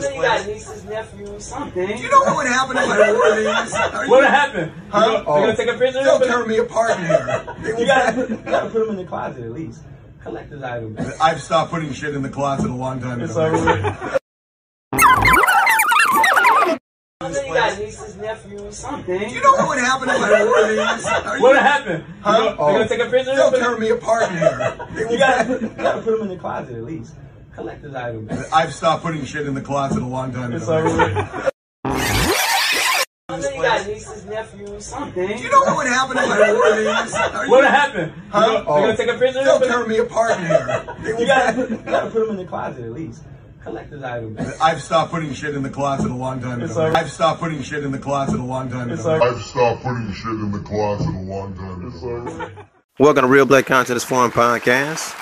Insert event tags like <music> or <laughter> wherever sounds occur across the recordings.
know you got nieces, nephews, something. You know what would happen if I wore these? Are you- What happened? Huh? You gonna, you gonna take a picture? They'll of tear me apart in here. You gotta, you gotta put them in the closet at least. Collector's items. I've stopped putting shit in the closet a long time It's ago. over with. I know you got nieces, nephews, something. Do you know what would happen if I wore these? Are you- What happened? Huh? You gonna, you gonna take a picture? They'll of tear me apart in here. You gotta, you gotta put them in the closet at least. Collector's items. I've stopped putting shit in the closet a long time It's ago. over with. <laughs> I know you got nieces, nephews, something. You know what would happen if I wore these? Are you- What happened? Huh? You gonna, you gonna take a oh. picture? They'll of tear me apart in here. You gotta, put, you gotta put them in the closet at least. Collector's items. I've stopped putting shit in the closet a long time It's ago. over. I've stopped putting shit in the closet a long time It's ago. over. I've stopped putting shit in the closet a long time ago. Welcome to Real Black Consciousness Forum Podcast.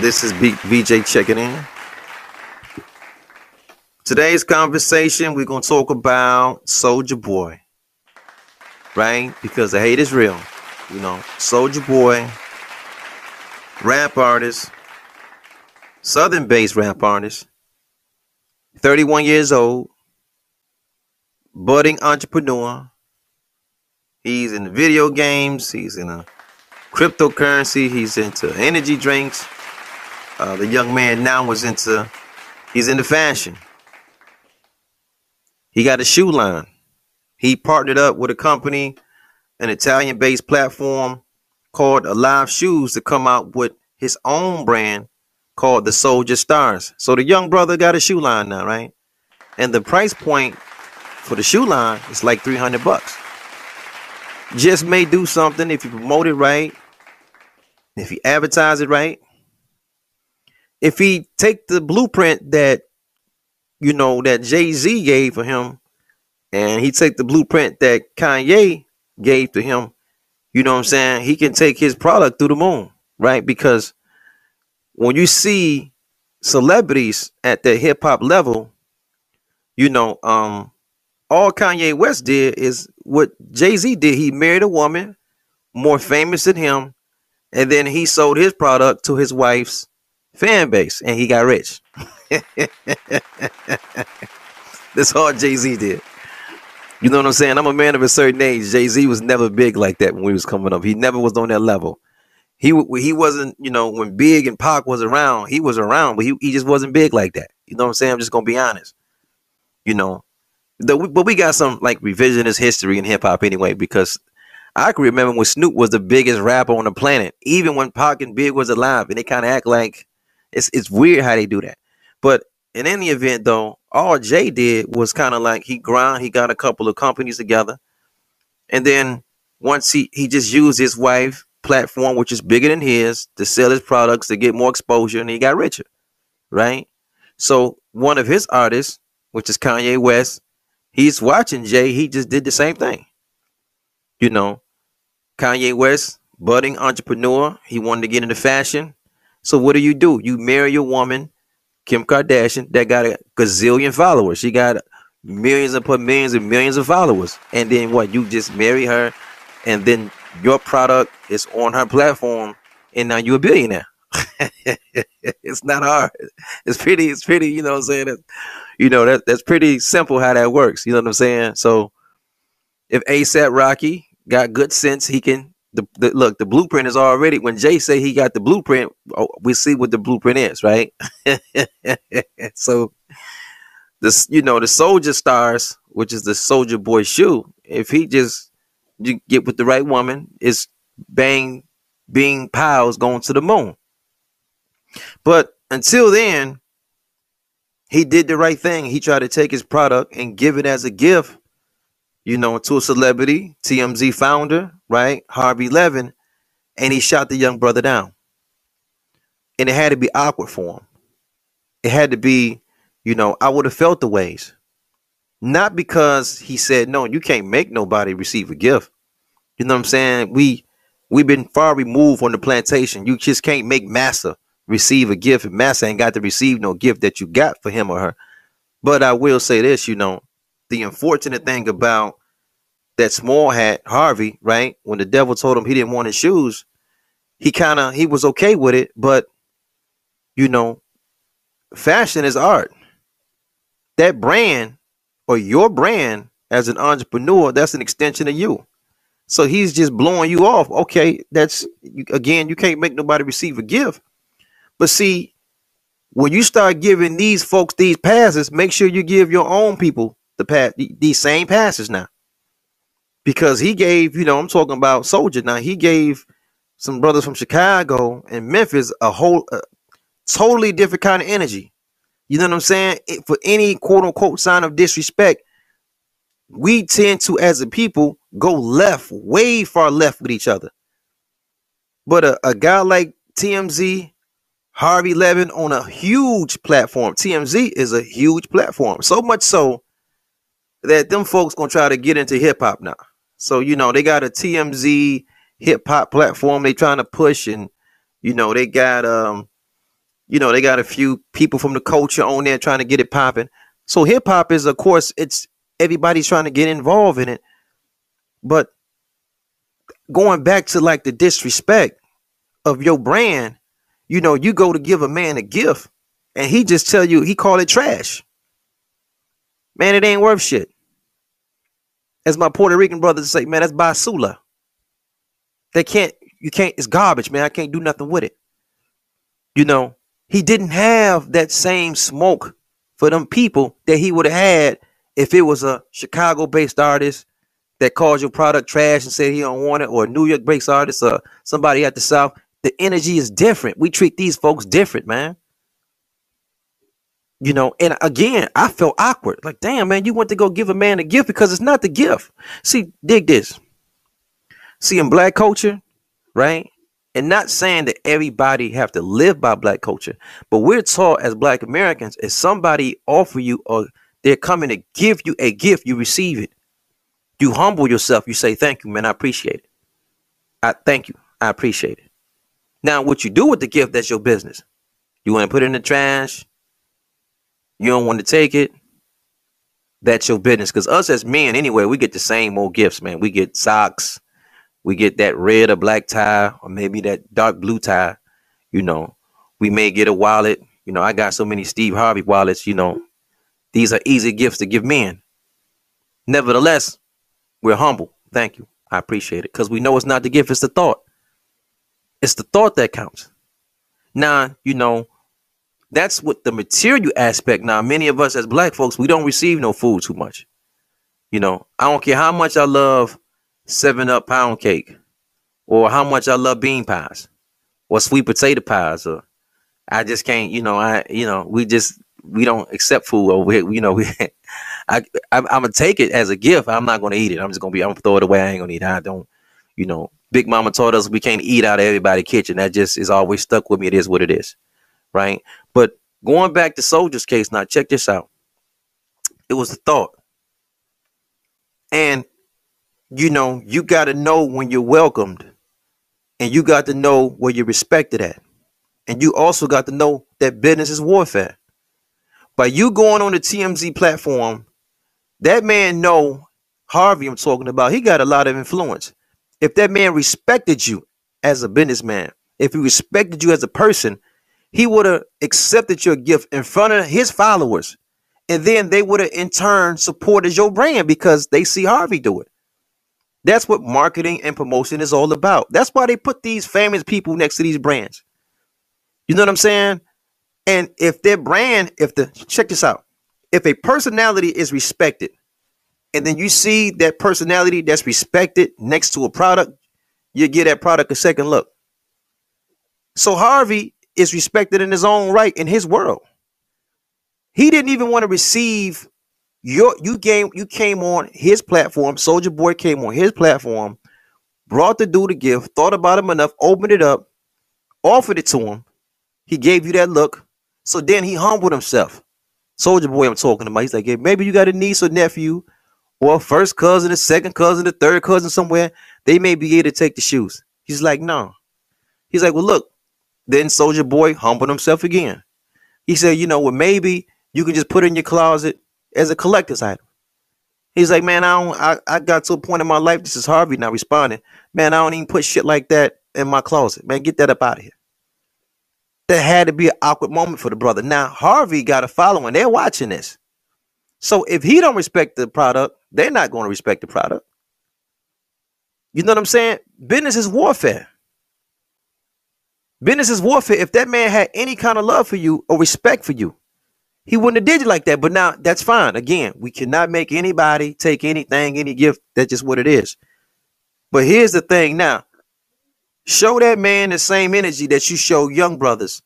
This is B- VJ checking in. Today's conversation, we're going to talk about Soulja Boy, right? Because the hate is real. You know, Soulja Boy, rap artist, southern based rap artist, 31 years old, budding entrepreneur. He's in video games. He's in a cryptocurrency. He's into energy drinks. Uh, the young man now was into. He's into fashion. He got a shoe line. He partnered up with a company, an Italian-based platform called Alive Shoes, to come out with his own brand called the Soulja Stars. So the young brother got a shoe line now, right? And the price point for the shoe line is like 300 bucks just may do something if you promote it right, if you advertise it right, if he take the blueprint that you know that Jay Z gave for him, and he take the blueprint that Kanye gave to him, you know what I'm saying? He can take his product through the moon, right? Because when you see celebrities at the hip hop level, you know, um, all Kanye West did is what Jay Z did. He married a woman more famous than him, and then he sold his product to his wife's fan base, and he got rich. <laughs> That's all Jay Z did. You know what I'm saying? I'm a man of a certain age. Jay Z was never big like that when we was coming up. He never was on that level. He he wasn't, you know, when Big and Pac was around, he was around, but he, he just wasn't big like that. You know what I'm saying? I'm just gonna be honest. You know, the, but we got some like revisionist history in hip hop anyway, because I can remember when Snoop was the biggest rapper on the planet, even when Pac and Big was alive, and they kind of act like it's it's weird how they do that. But in any event, though, all Jay did was kind of like he grind, he got a couple of companies together, and then once he he just used his wife platform, which is bigger than his, to sell his products to get more exposure, and he got richer, right? So one of his artists, which is Kanye West, he's watching Jay. He just did the same thing. You know, Kanye West, budding entrepreneur. He wanted to get into fashion. So what do you do? You marry your woman, Kim Kardashian, that got a gazillion followers. She got millions upon millions and millions of followers. And then what? You just marry her, and then your product is on her platform, and now you're a billionaire. <laughs> it's not hard. It's pretty. It's pretty. You know what I'm saying? You know that that's pretty simple how that works. You know what I'm saying? So if ASAP Rocky got good sense, he can. The, the look, the blueprint is already. When Jay say he got the blueprint, oh, we see what the blueprint is, right? <laughs> so this, you know, the Soulja Stars, which is the Soulja Boy shoe. If he just you get with the right woman, it's bang, being pals going to the moon. But until then, he did the right thing. He tried to take his product and give it as a gift, you know, to a celebrity, TMZ founder, right? Harvey Levin, and he shot the young brother down. And it had to be awkward for him. It had to be, you know, I would have felt the ways. Not because he said, no, you can't make nobody receive a gift. You know what I'm saying? We we've been far removed from the plantation. You just can't make massa receive a gift if massa ain't got to receive no gift that you got for him or her. But I will say this, you know, the unfortunate thing about that small hat, Harvey, right? When the devil told him he didn't want his shoes, he kind of he was okay with it, but you know, fashion is art. That brand or your brand as an entrepreneur, that's an extension of you. So he's just blowing you off. Okay, that's again, you can't make nobody receive a gift. But see, when you start giving these folks these passes, make sure you give your own people the pass these same passes now. Because he gave, you know, I'm talking about Soulja now. He gave some brothers from Chicago and Memphis a whole uh, totally different kind of energy. You know what I'm saying? It, for any quote unquote sign of disrespect, we tend to, as a people, go left, way far left with each other. But a, a guy like TMZ, Harvey Levin on a huge platform, TMZ is a huge platform. So much so that them folks gonna try to get into hip hop now. So you know they got a TMZ hip hop platform they trying to push, and you know they got um, you know they got a few people from the culture on there trying to get it popping. So hip hop is, of course, it's everybody's trying to get involved in it, but going back to like the disrespect of your brand, you know, you go to give a man a gift, and he just tell you he call it trash. Man, it ain't worth shit. As my Puerto Rican brothers say, man, that's basula. They can't, you can't, it's garbage, man. I can't do nothing with it. You know, he didn't have that same smoke for them people that he would have had if it was a Chicago based artist that called your product trash and said he don't want it, or a New York based artist or somebody at the South. The energy is different. We treat these folks different, man. You know, and again, I felt awkward. Like, damn, man, you went to go give a man a gift because it's not the gift. See, dig this. See, in black culture, right? And not saying that everybody have to live by black culture, but we're taught as black Americans, if somebody offer you or they're coming to give you a gift, you receive it. You humble yourself. You say, thank you, man. I appreciate it. I thank you. I appreciate it. Now, what you do with the gift, that's your business. You want to put it in the trash. You don't want to take it. That's your business. Because us as men, anyway, we get the same old gifts, man. We get socks, we get that red or black tie, or maybe that dark blue tie. You know, we may get a wallet. You know, I got so many Steve Harvey wallets. You know, these are easy gifts to give men. Nevertheless, we're humble. Thank you. I appreciate it. Because we know it's not the gift, it's the thought. It's the thought that counts. Now, you know, that's what the material aspect. Now, many of us as black folks, we don't receive no food too much. You know, I don't care how much I love seven up pound cake or how much I love bean pies or sweet potato pies or I just can't, you know, I, you know, we just, we don't accept food over here. You know, <laughs> we, I, I, am gonna take it as a gift. I'm not gonna eat it. I'm just gonna be, I'm gonna throw it away. I ain't gonna eat it. I don't, you know, Big Mama taught us we can't eat out of everybody's kitchen. That just is always stuck with me. It is what it is, right? But going back to Soulja's case, now check this out. It was a thought, and you know, you got to know when you're welcomed, and you got to know where you're respected at, and you also got to know that business is warfare. By you going on the TMZ platform, that man know Harvey I'm talking about. He got a lot of influence. If that man respected you as a businessman, if he respected you as a person, he would have accepted your gift in front of his followers. And then they would have in turn supported your brand because they see Harvey do it. That's what marketing and promotion is all about. That's why they put these famous people next to these brands. You know what I'm saying? And if their brand, if the check this out, if a personality is respected, and then you see that personality that's respected next to a product, you get that product a second look. So Harvey is respected in his own right in his world. He didn't even want to receive your you came you came on his platform. Soulja Boy came on his platform, brought the dude a gift, thought about him enough, opened it up, offered it to him. He gave you that look. So then he humbled himself. Soulja Boy, I'm talking about. He's like, hey, maybe you got a niece or nephew, or a first cousin, a second cousin, a third cousin somewhere. They may be able to take the shoes. He's like, no. He's like, well, look, then Soulja Boy humbled himself again. He said, you know, well, maybe you can just put it in your closet as a collector's item. He's like, man, I don't I, I got to a point in my life. This is Harvey now responding. Man, I don't even put shit like that in my closet. Man, get that up out of here. that had to be an awkward moment for the brother. Now Harvey got a following; they're watching this. So if he don't respect the product, they're not going to respect the product. You know what I'm saying? Business is warfare. Business is warfare. If that man had any kind of love for you or respect for you, he wouldn't have did you like that. But now that's fine. Again, we cannot make anybody take anything, any gift. That's just what it is. But here's the thing now. Show that man the same energy that you show young brothers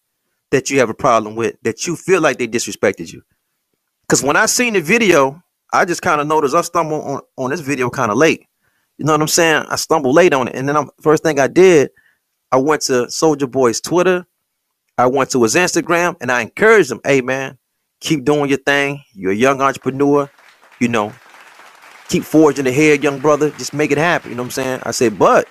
that you have a problem with, that you feel like they disrespected you. Because when I seen the video, I just kind of noticed I stumbled on, on this video kind of late. You know what I'm saying? I stumbled late on it. And then I'm, first thing I did, I went to Soulja Boy's Twitter. I went to his Instagram and I encouraged him, hey man, keep doing your thing. You're a young entrepreneur. You know, keep forging ahead, young brother. Just make it happen. You know what I'm saying? I said, but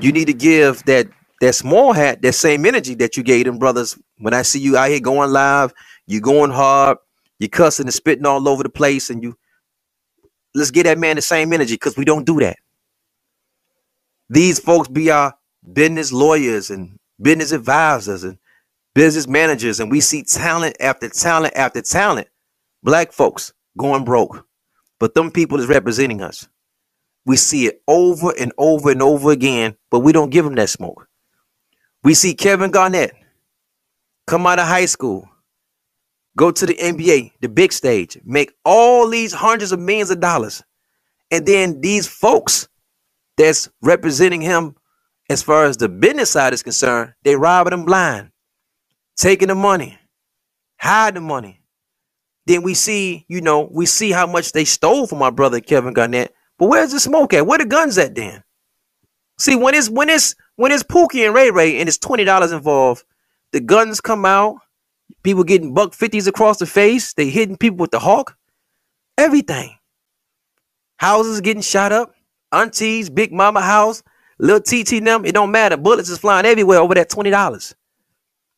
you need to give that that small hat that same energy that you gave them brothers. When I see you out here going live, you're going hard, You're cussing and spitting all over the place, and you let's get that man the same energy because we don't do that. These folks be our business lawyers and business advisors and business managers, and we see talent after talent after talent. Black folks going broke, but them people is representing us. We see it over and over and over again, but we don't give them that smoke. We see Kevin Garnett come out of high school, go to the NBA, the big stage, make all these hundreds of millions of dollars. And then these folks that's representing him as far as the business side is concerned, they robbing them blind, taking the money, hiding the money. Then we see, you know, we see how much they stole from my brother Kevin Garnett. But where's the smoke at? Where the guns at then? See, when it's when it's when it's Pookie and Ray Ray and it's twenty dollars involved, the guns come out, people getting buck fifties across the face, they hitting people with the hawk, everything. Houses getting shot up, aunties, big mama house, little TT them, it don't matter. Bullets is flying everywhere over that twenty dollars.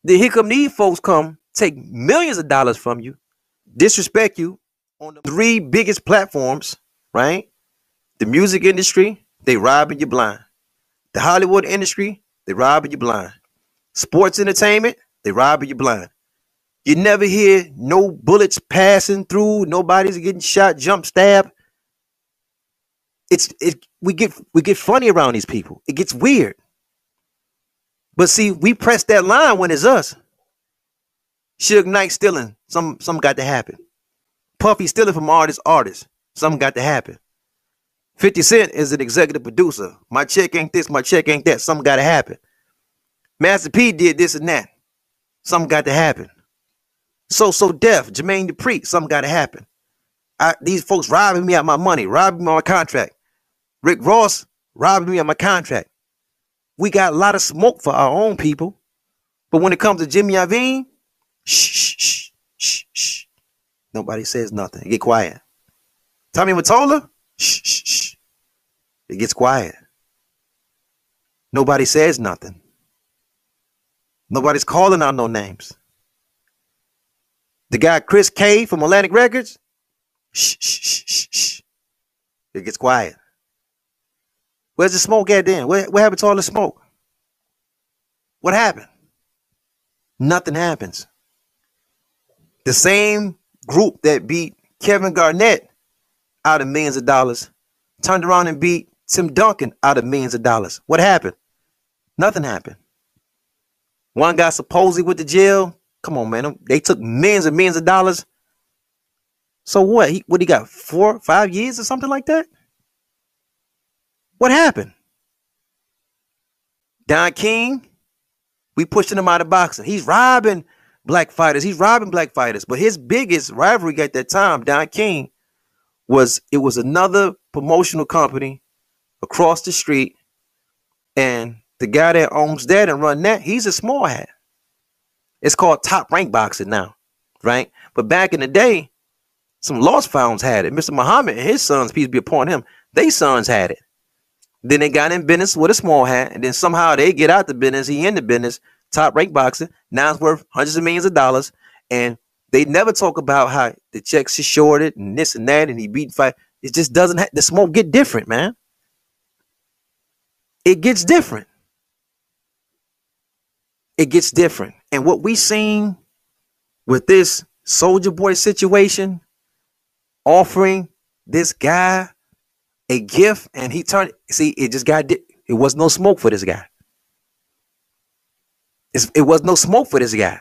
Then here come these folks come take millions of dollars from you, disrespect you on the three biggest platforms, right? The music industry, they robbing you blind. The Hollywood industry, they robbing you blind. Sports entertainment, they robbing you blind. You never hear no bullets passing through, nobody's getting shot, jump, stab. It's it we get we get funny around these people. It gets weird. But see, we press that line when it's us. Suge Knight stealing, some some got to happen. Puffy stealing from artist artists, something got to happen. 50 Cent is an executive producer. My check ain't this, my check ain't that. Something got to happen. Master P did this and that. Something got to happen. So So Def, Jermaine Dupri, something got to happen. I, these folks robbing me out my money, robbing my contract. Rick Ross robbing me of my contract. We got a lot of smoke for our own people. But when it comes to Jimmy Iovine, shh, shh, shh, shh. Nobody says nothing. Get quiet. Tommy Mottola, shh, shh, shh. It gets quiet. Nobody says nothing. Nobody's calling out no names. The guy Chris K from Atlantic Records, shh, shh, shh, shh, shh. It gets quiet. Where's the smoke at then? What, what happened to all the smoke? What happened? Nothing happens. The same group that beat Kevin Garnett out of millions of dollars turned around and beat Tim Duncan out of millions of dollars. What happened? Nothing happened. One guy supposedly went to jail. Come on, man. They took millions and millions of dollars. So what? He, what he got? Four, five years or something like that? What happened? Don King, we pushing him out of boxing. He's robbing black fighters. He's robbing black fighters. But his biggest rivalry at that time, Don King, was it was another promotional company across the street, and the guy that owns that and run that, he's a small hat. It's called top rank boxing now, right? But back in the day, some lost founds had it. Mr. Muhammad and his sons, peace be upon him, they sons had it. Then they got in business with a small hat, and then somehow they get out the business. He in the business, top rank boxing. Now it's worth hundreds of millions of dollars, and they never talk about how the checks is shorted and this and that, and he beat fight. It just doesn't. have the smoke get different, man. It gets different. It gets different, And what we seen with this Soulja Boy situation, offering this guy a gift, and he turned. See, it just got. It was no smoke for this guy. It's, it was no smoke for this guy.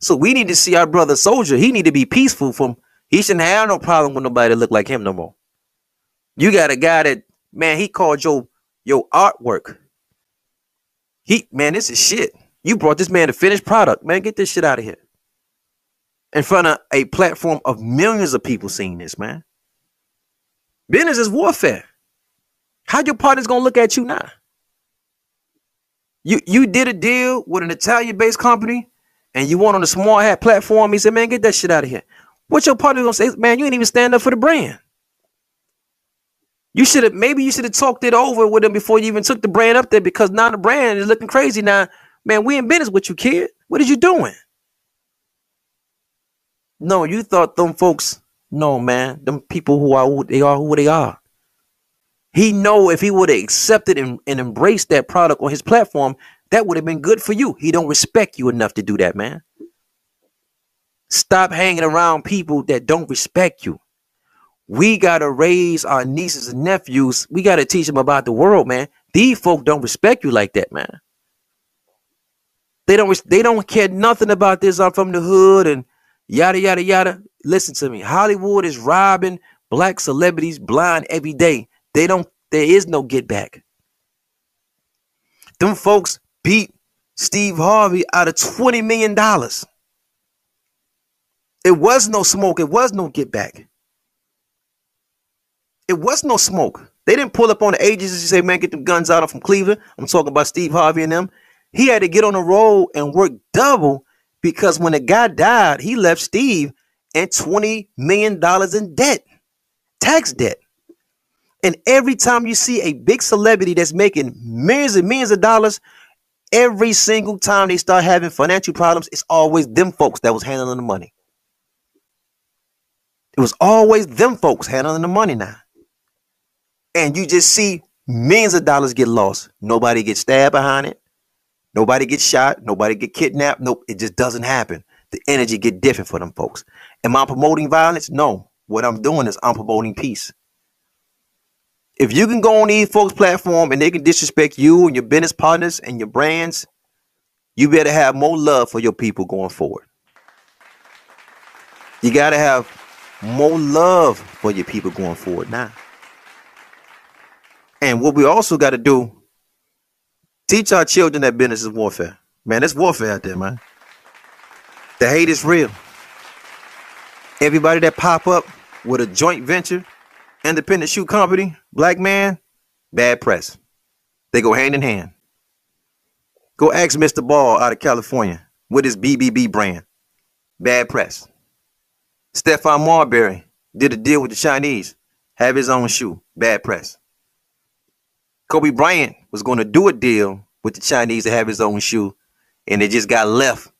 So we need to see our brother Soulja. He need to be peaceful from. He shouldn't have no problem with nobody that look like him no more. You got a guy that man. He called your your artwork. He man, this is shit. You brought this man a finished product, man. Get this shit out of here. In front of a platform of millions of people seeing this, man. Business is warfare. How your partner's gonna look at you now? You you did a deal with an Italian-based company, and you went on a small hat platform. He said, "Man, get that shit out of here." What your partner gonna say? Man, you ain't even stand up for the brand. You should have maybe you should have talked it over with him before you even took the brand up there because now the brand is looking crazy. Now, man, we in business with you, kid. What are you doing? No, you thought them folks. No, man, them people who are who they are who they are. He know if he would have accepted and, and embraced that product on his platform, that would have been good for you. He don't respect you enough to do that, man. Stop hanging around people that don't respect you. We gotta raise our nieces and nephews. We gotta teach them about the world, man. These folk don't respect you like that, man. They don't. They don't care nothing about this. I'm from the hood and yada yada yada. Listen to me. Hollywood is robbing black celebrities blind every day. They don't. There is no get back. Them folks beat Steve Harvey out of twenty million dollars. It was no smoke. It was no get back. It was no smoke. They didn't pull up on the agents and say, man, get them guns out of from Cleveland. I'm talking about Steve Harvey and them. He had to get on the road and work double because when the guy died, he left Steve and $20 million in debt, tax debt. And every time you see a big celebrity that's making millions and millions of dollars, every single time they start having financial problems, it's always them folks that was handling the money. It was always them folks handling the money now and you just see millions of dollars get lost. Nobody gets stabbed behind it. Nobody gets shot. Nobody get kidnapped. Nope, it just doesn't happen. The energy get different for them folks. Am I promoting violence? No. What I'm doing is I'm promoting peace. If you can go on these folks' platform and they can disrespect you and your business partners and your brands, you better have more love for your people going forward. You got to have more love for your people going forward now. And what we also got to do, teach our children that business is warfare. Man, it's warfare out there, man. The hate is real. Everybody that pop up with a joint venture, independent shoe company, black man, bad press. They go hand in hand. Go ask Mr. Ball out of California with his BBB brand. Bad press. Stephon Marbury did a deal with the Chinese, have his own shoe. Bad press. Kobe Bryant was going to do a deal with the Chinese to have his own shoe, and it just got left.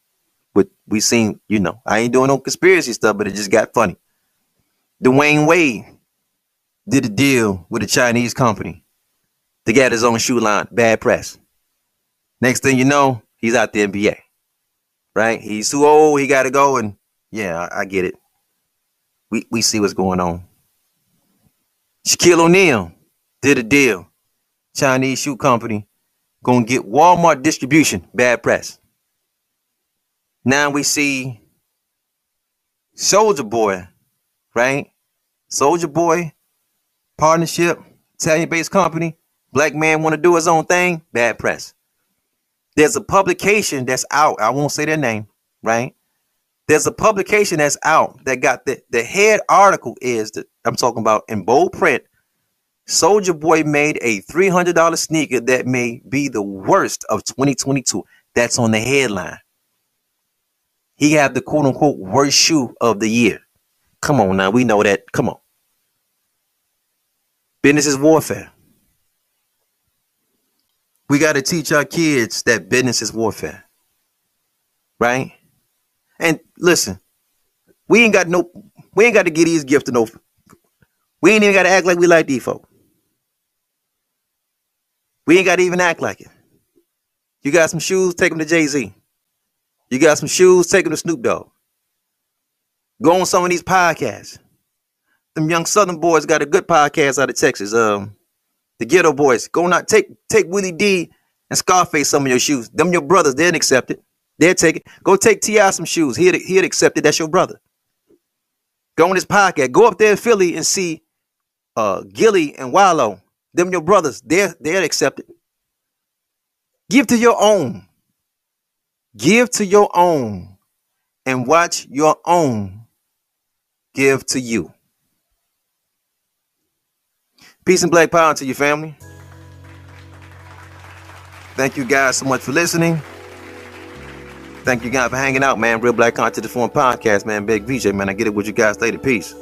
But we seen, you know, I ain't doing no conspiracy stuff, but it just got funny. Dwyane Wade did a deal with a Chinese company to get his own shoe line. Bad press. Next thing you know, he's out the NBA. Right? He's too old. He got to go. And yeah, I, I get it. We we see what's going on. Shaquille O'Neal did a deal Chinese shoe company gonna get Walmart distribution. Bad press. Now we see Soulja Boy, right? Soulja Boy partnership, Italian-based company. Black man want to do his own thing. Bad press. There's a publication that's out. I won't say their name, right? There's a publication that's out that got the the head article is that I'm talking about in bold print Soulja Boy made a $300 sneaker that may be the worst of 2022. That's on the headline. He had the quote unquote worst shoe of the year. Come on now, we know that. Come on. Business is warfare. We got to teach our kids that business is warfare. Right? And listen, we ain't got no, we ain't got to get these gifts to no, we ain't even got to act like we like these folks. We ain't got to even act like it. You got some shoes, take them to Jay Z. You got some shoes, take them to Snoop Dogg. Go on some of these podcasts. Them young Southern boys got a good podcast out of Texas. Um, the Geto Boys. Go not take take Willie D and Scarface some of your shoes. Them your brothers, they'd accept it. They'd take it. Go take T.I. some shoes. He'd he'd accept it. That's your brother. Go on this podcast. Go up there in Philly and see uh Gillie and Wallo. Them your brothers. They're they're accepted. Give to your own. Give to your own. And watch your own give to you. Peace and black power to your family. Thank you guys so much for listening. Thank you guys for hanging out, man. Real Black Content Forum Podcast, man. Big VJ, man. I get it with you guys later. Peace.